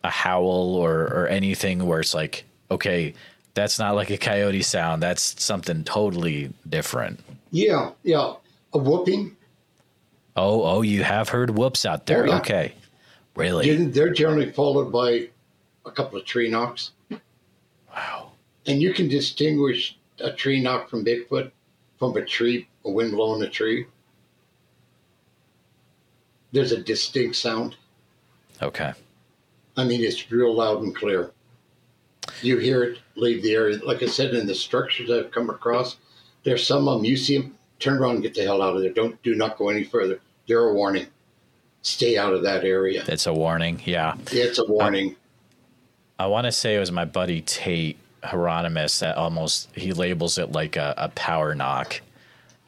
a howl or or anything where it's like, okay, that's not like a coyote sound. That's something totally different. Yeah, yeah. A whooping, Oh, oh, you have heard whoops out there. Oh, yeah. Okay. Really? they're generally followed by a couple of tree knocks. Wow. And you can distinguish a tree knocked from Bigfoot from a tree, a wind blowing a tree. There's a distinct sound. Okay. I mean, it's real loud and clear. You hear it leave the area. Like I said, in the structures I've come across, there's some of them, you see them, turn around and get the hell out of there. Don't, do not go any further. They're a warning. Stay out of that area. It's a warning. Yeah. It's a warning. I want to say it was my buddy Tate Hieronymus that almost he labels it like a, a power knock.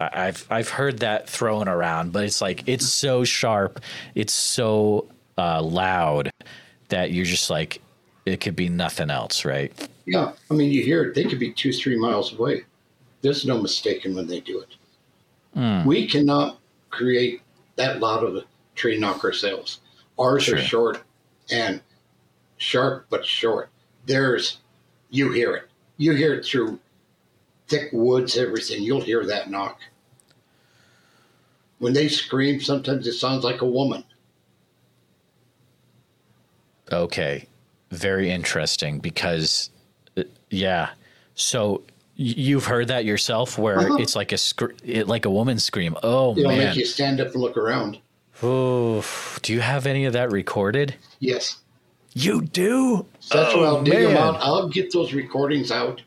I, I've I've heard that thrown around, but it's like it's so sharp, it's so uh, loud that you're just like it could be nothing else, right? Yeah, I mean, you hear it. They could be two, three miles away. There's no mistaking when they do it. Hmm. We cannot create that loud of a tree knock ourselves. Ours Sure. are short and sharp, but short. Theirs, you hear it. You hear it through thick woods, everything. You'll hear that knock. When they scream, sometimes it sounds like a woman. Okay. Very interesting because, uh, yeah. So you've heard that yourself, where Uh-huh. it's like a scr- it, like a woman scream. Oh It'll man. make you stand up and look around. Oh, do you have any of that recorded? Yes. You do. That's Oh, I'll dig them out. I'll get those recordings out.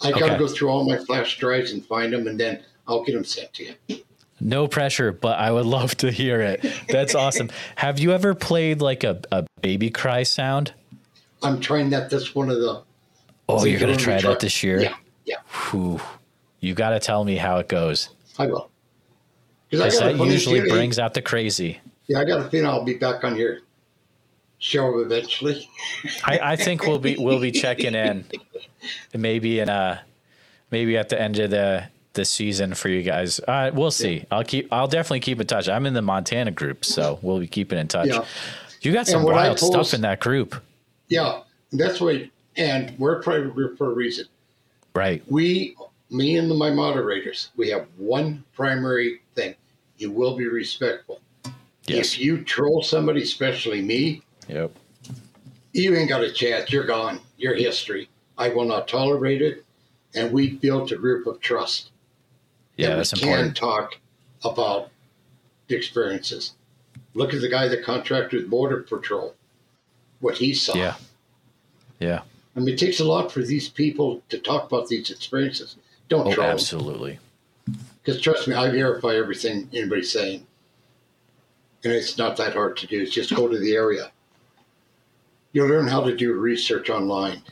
I got to Okay. go through all my flash drives and find them, and then I'll get them sent to you. No pressure, but I would love to hear it. That's awesome. Have you ever played like a, a baby cry sound? I'm trying that. That's one of the. Oh, you're gonna try try- that this year. Yeah, yeah, Whew. You got to tell me how it goes. I will. Because Because I got a that usually brings out the crazy. Yeah, I got a feeling I'll be back on your show eventually. I, I think we'll be we'll be checking in, maybe in uh maybe at the end of the the season for you guys. Uh, we'll see. I'll keep. I'll definitely keep in touch. I'm in the Montana group, so we'll be keeping in touch. Yeah. You got some And what I wild stuff in that group, Yeah, that's why. And we're a private group for a reason. right? We, me and my moderators, we have one primary thing. You will be respectful. Yes. If you troll somebody, especially me, Yep. You ain't got a chance. You're gone. Your history. I will not tolerate it. And we built a group of trust. Yeah, that that's we important. can talk about the experiences. Look at the guy that contracted with Border Patrol, what he saw. Yeah. Yeah. I mean, it takes a lot for these people to talk about these experiences. Don't Oh, absolutely. Because trust me, I verify everything anybody's saying. And it's not that hard to do. It's just go to the area. You'll learn how to do research online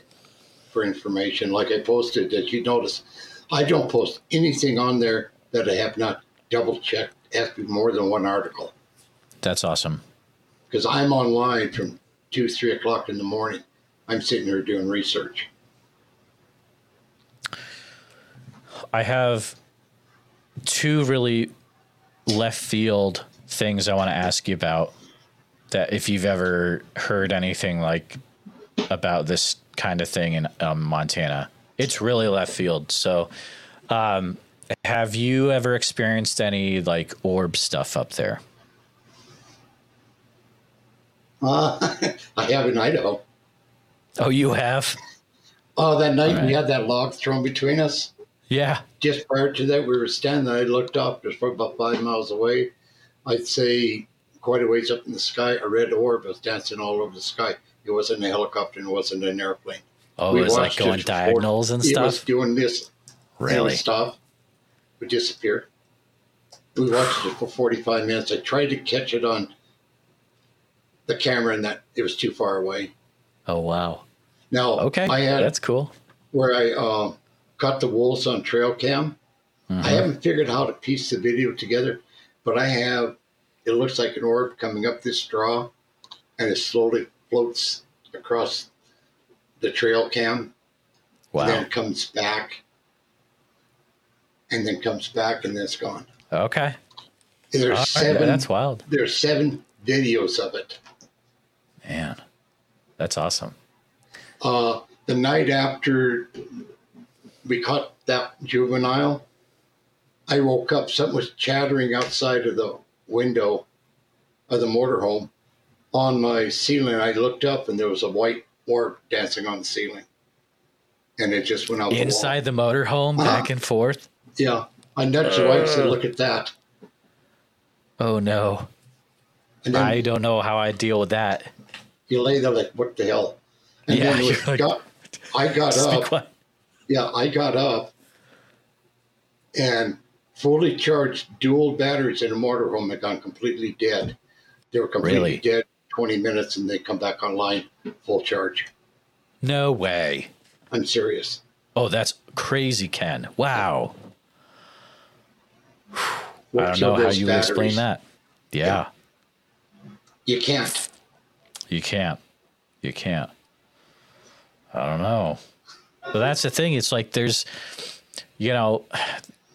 for information. Like I posted that you notice, I don't post anything on there that I have not double checked. It has to be more than one article. That's awesome. Because I'm online from two, three o'clock in the morning. I'm sitting here doing research. I have two really left field things I want to ask you about. That if you've ever heard anything like about this kind of thing in um, Montana, it's really left field. So, um, have you ever experienced any like orb stuff up there? Uh, I have in Idaho. Oh, you have? Oh, that night All we had that log thrown between us. Yeah. just prior to that, we were standing. I looked up. Was about five miles away. I'd say quite a ways up in the sky. A red orb was dancing all over the sky. It wasn't a helicopter. and It wasn't an airplane. Oh, We it was like going diagonals and stuff. It was stuff. doing this. It Really? would stop. Would disappear. We watched it for 45 minutes. I tried to catch it on the camera, and that it was too far away. Oh, wow. Now, Okay. I had That's cool. where I uh, caught the wolves on trail cam. Mhm. I haven't figured out how to piece the video together, but I have. It looks like an orb coming up this draw, and it slowly floats across the trail cam, Wow. and then comes back, and then comes back, and then it's gone. Okay. And All there's right, seven. That's wild. There's seven videos of it. Man, that's awesome. Uh, the night after we caught that juvenile, I woke up. Something was chattering outside of the window of the motorhome on my ceiling. I looked up and there was a white orb dancing on the ceiling. And it just went out Inside the motorhome, Uh-huh. back and forth. Yeah. I nudged the wife and said, Look at that. Oh no, And then I don't know how I deal with that. you lay there like, What the hell? And Yeah, then was like- got, I got up. Yeah, I got up and fully charged dual batteries in a motorhome had gone completely dead. They were completely Really? dead 20 minutes and they come back online full charge. No way. I'm serious. Oh, that's crazy, Ken. Wow. I don't know how you would explain that. Yeah, You can't. you can't. You can't. I don't know. But that's the thing. It's like there's, you know,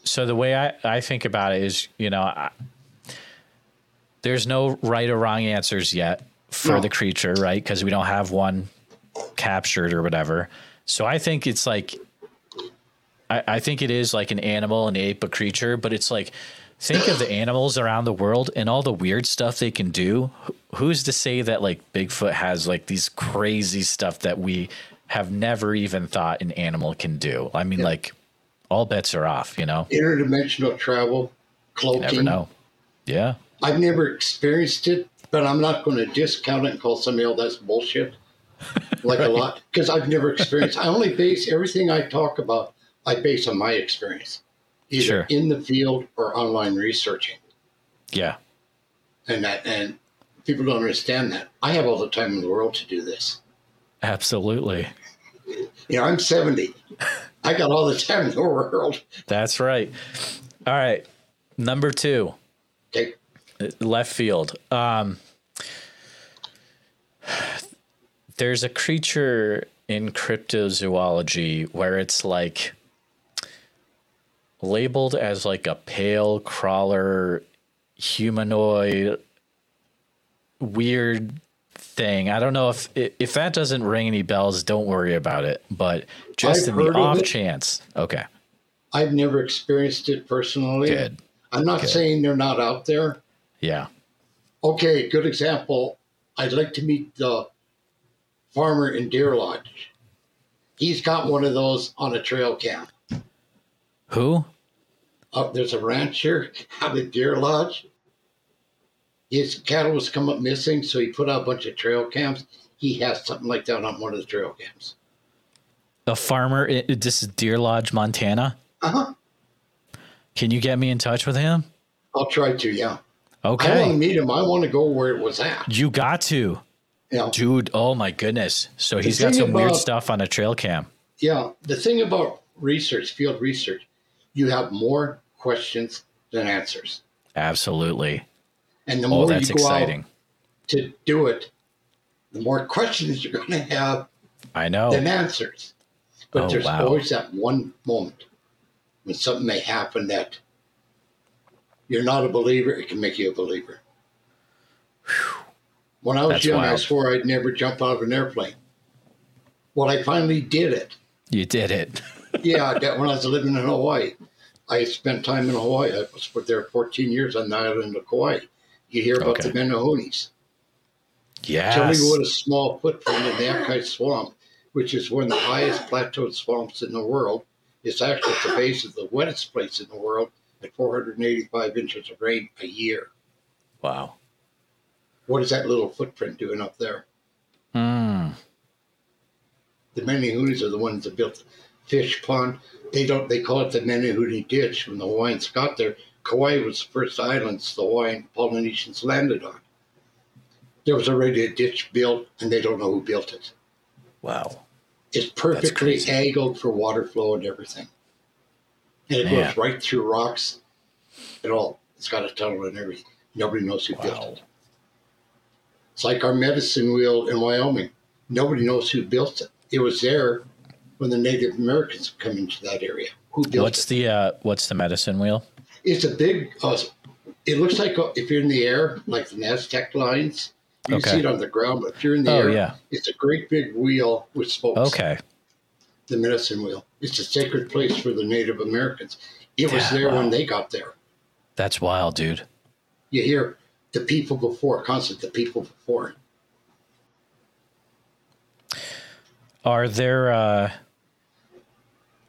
so the way I, I think about it is, you know, I, there's no right or wrong answers yet for No. the creature, right? Because we don't have one captured or whatever. So I think it's like, I, I think it is like an animal, an ape, a creature, but it's like, think of the animals around the world and all the weird stuff they can do. Who's to say that like Bigfoot has like these crazy stuff that we have never even thought an animal can do? I mean, like, all bets are off, you know? Interdimensional travel, You never cloaking. know. Yeah. I've never experienced it, but I'm not going to discount it and call somebody else that's bullshit. Like a lot, because I've never experienced. I only base everything I talk about. I base on my experience, either Sure. in the field or online researching, Yeah. and that and people don't understand that. I have all the time in the world to do this. Absolutely. You know, I'm 70. I got all the time in the world. That's right. All right. Number two. Okay. left field. Um, there's a creature in cryptozoology where it's like labeled as like a pale crawler humanoid weird thing. I don't know if if that doesn't ring any bells, don't worry about it. But just I've in the off chance. Okay. I've never experienced it personally. Good. I'm not Good. saying they're not out there. Yeah. Okay, good example. I'd like to meet the farmer in Deer Lodge. He's got one of those on a trail cam. Who? Uh, there's a rancher out at Deer Lodge. His cattle was come up missing, so he put out a bunch of trail cams. He has something like that on one of the trail cams. A farmer. This is Deer Lodge, Montana. Uh huh. Can you get me in touch with him? I'll try to. Yeah. Okay. I want to meet him. I want to go where it was at. You got to. Yeah. Dude, oh my goodness. So he's got some weird stuff on a trail cam. Yeah. The thing about research, field research, you have more questions than answers, Absolutely. And the Oh, more that's you go exciting. out to do it, the more questions you're going to have I know. than answers. But Oh, there's wow. always that one moment when something may happen that you're not a believer, it can make you a believer. When I was That's young, I swore I'd never jump out of an airplane. Well, I finally did it. You did it. Yeah, that when I was living in Hawaii. I spent time in Hawaii. I was there 14 years on the island of Kauai. You hear about Okay. the Menehunes. Yes. Tell me what a small footprint in the Akai Swamp, which is one of the highest plateaued swamps in the world. It's actually at the base of the wettest place in the world at 485 inches of rain a year. Wow. What is that little footprint doing up there? Hmm. The Menehunes are the ones that built fish pond. They don't. They call it the Menehune Ditch. When the Hawaiians got there, Kauai was the first islands the Hawaiian Polynesians landed on. There was already a ditch built, and they don't know who built it. Wow. It's perfectly angled for water flow and everything. And it Man. goes right through rocks. It all. It's got a tunnel and everything. Nobody knows who built it. It's like our medicine wheel in Wyoming. Nobody knows who built it. It was there when the Native Americans come into that area. Who built What's it? the uh what's the medicine wheel? It's a big. Uh, it looks like uh, if you're in the air, like the Aztec lines. You Okay. see it on the ground, but if you're in the Oh air, yeah. it's a great big wheel with spokes. Okay. The medicine wheel. It's a sacred place for the Native Americans. It was Yeah, there wow. when they got there. That's wild, dude. You hear the people before, constant the people before. Are there uh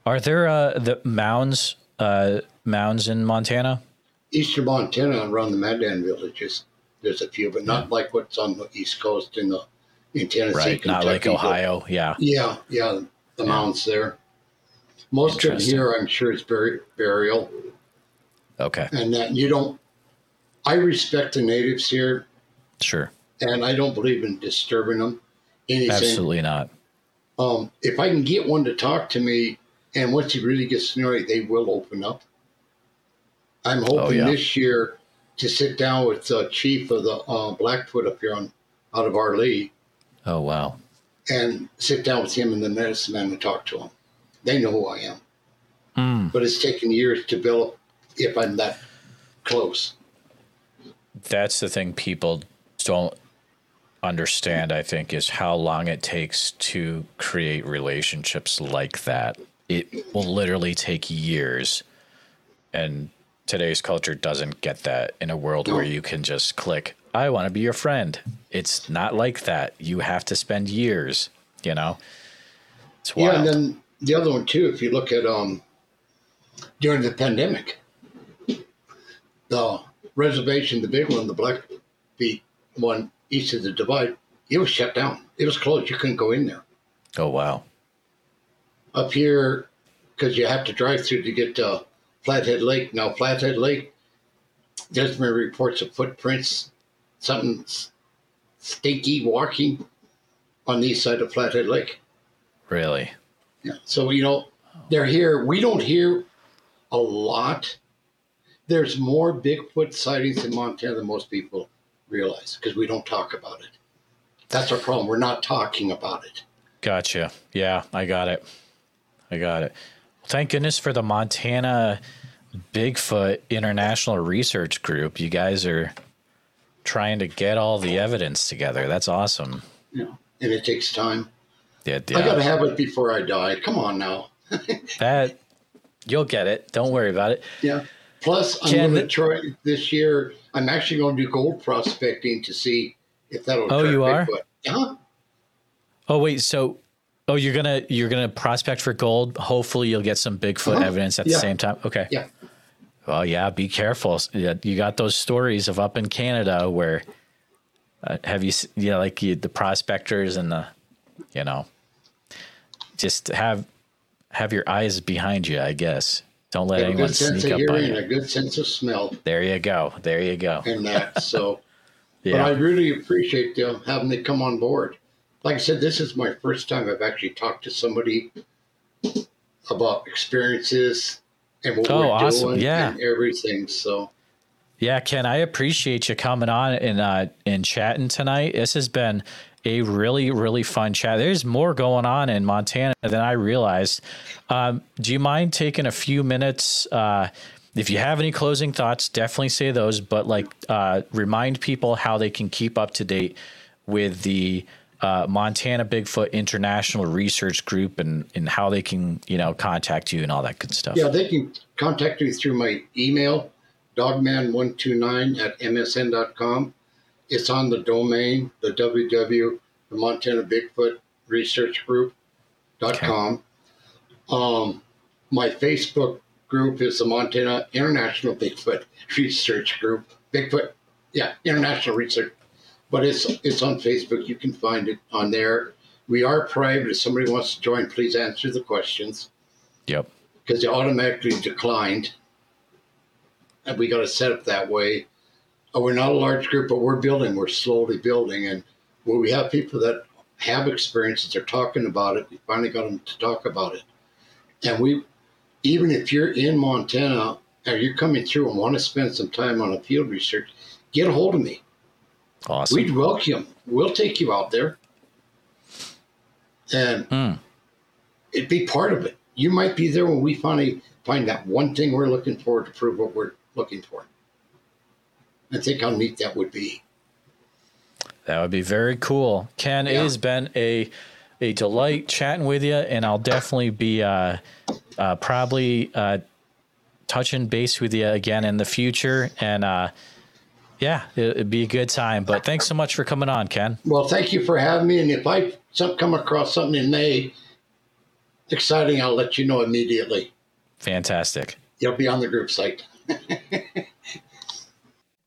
are there uh the mounds uh mounds in Montana? Eastern Montana and around the Mandan villages, there's a few, but not like what's on the East Coast in the in Tennessee. Right. Not like Kentucky, but- Ohio. Yeah. Yeah, yeah, the mounds there. Most of it here, I'm sure, is buri- burial, Okay. and that you don't. I respect the natives here, Sure. and I don't believe in disturbing them. Anything. Absolutely not. Um, if I can get one to talk to me, and once he really gets to know you, they will open up. I'm hoping Oh, yeah. this year to sit down with the chief of the uh, Blackfoot up here on out of our league Oh wow. and sit down with him and the medicine man and talk to him. They know who I am, Hmm. but it's taken years to build. If I'm that close, That's the thing people don't understand, I think, is how long it takes to create relationships like that. It will literally take years. And today's culture doesn't get that in a world where you can just click, I want to be your friend. It's not like that. You have to spend years, you know? It's wild. yeah. And then the other one too. If you look at um during the pandemic, the reservation, the big one, the Blackfeet one east of the divide, it was shut down. It was closed. You couldn't go in there. oh, wow. Up here, because you have to drive through to get to Flathead Lake. Now, Flathead Lake, there's been reports of footprints, something stinky walking on the east side of Flathead Lake. Really? Yeah. So, you know, they're here. We don't hear a lot. There's more Bigfoot sightings in Montana than most people realize because we don't talk about it. That's our problem. We're not talking about it. Gotcha. Yeah, I got it. I got it. Thank goodness for the Montana Bigfoot International Research Group. You guys are trying to get all the evidence together. That's awesome. Yeah, and it takes time. Yeah, I got to have it before I die. Come on now. That you'll get it. Don't worry about it. Yeah. Plus, I'm going to try this year. I'm actually going to do gold prospecting to see if that'll. Oh, you are? Bigfoot. Yeah. Oh wait, so oh you're gonna you're gonna prospect for gold. Hopefully you'll get some Bigfoot Uh-huh. evidence at Yeah. the same time. Okay. Yeah. Well, yeah. Be careful. You got those stories of up in Canada where uh, have you s- yeah like you, the prospectors and the you know just have have your eyes behind you. I guess don't let anyone good sense sneak of up on hearing you. a good sense of smell There you go. There you go. and that. So, but I really appreciate uh, having they come on board. Like I said, this is my first time I've actually talked to somebody about experiences and what Oh, we're awesome. doing Yeah. and everything. So, Yeah, Ken, I appreciate you coming on and uh and chatting tonight. This has been a really, really fun chat. There's more going on in Montana than I realized. Um, do you mind taking a few minutes? Uh, if you have any closing thoughts, definitely say those. But like, uh, remind people how they can keep up to date with the uh, Montana Bigfoot International Research Group and and how they can you know contact you and all that good stuff. yeah, they can contact me through my email, dogman129 at msn.com. It's on the domain, the www, the Montana Bigfoot Research Group.com. Um, my Facebook group is the Montana International Bigfoot Research Group. Bigfoot, yeah, International Research. But it's it's on Facebook. You can find it on there. We are private. If somebody wants to join, please answer the questions Yep. because they automatically declined. And we got it set up that way. Uh, we're not a large group, but we're building. We're slowly building. And when we have people that have experiences, they're talking about it. We finally got them to talk about it. And we, even if you're in Montana or you're coming through and want to spend some time on a field research, get a hold of me. Awesome. We'd welcome. We'll take you out there. And Hmm. it'd be part of it. You might be there when we finally find that one thing we're looking for to prove what we're looking for. I think how neat that would be. That would be very cool. Ken, it has been a a delight chatting with you, and I'll definitely be uh, uh, probably uh, touching base with you again in the future. And uh, yeah, it, it'd be a good time. But thanks so much for coming on, Ken. Well, thank you for having me. And if I come across something in May exciting, I'll let you know immediately. Fantastic. You'll be on the group site.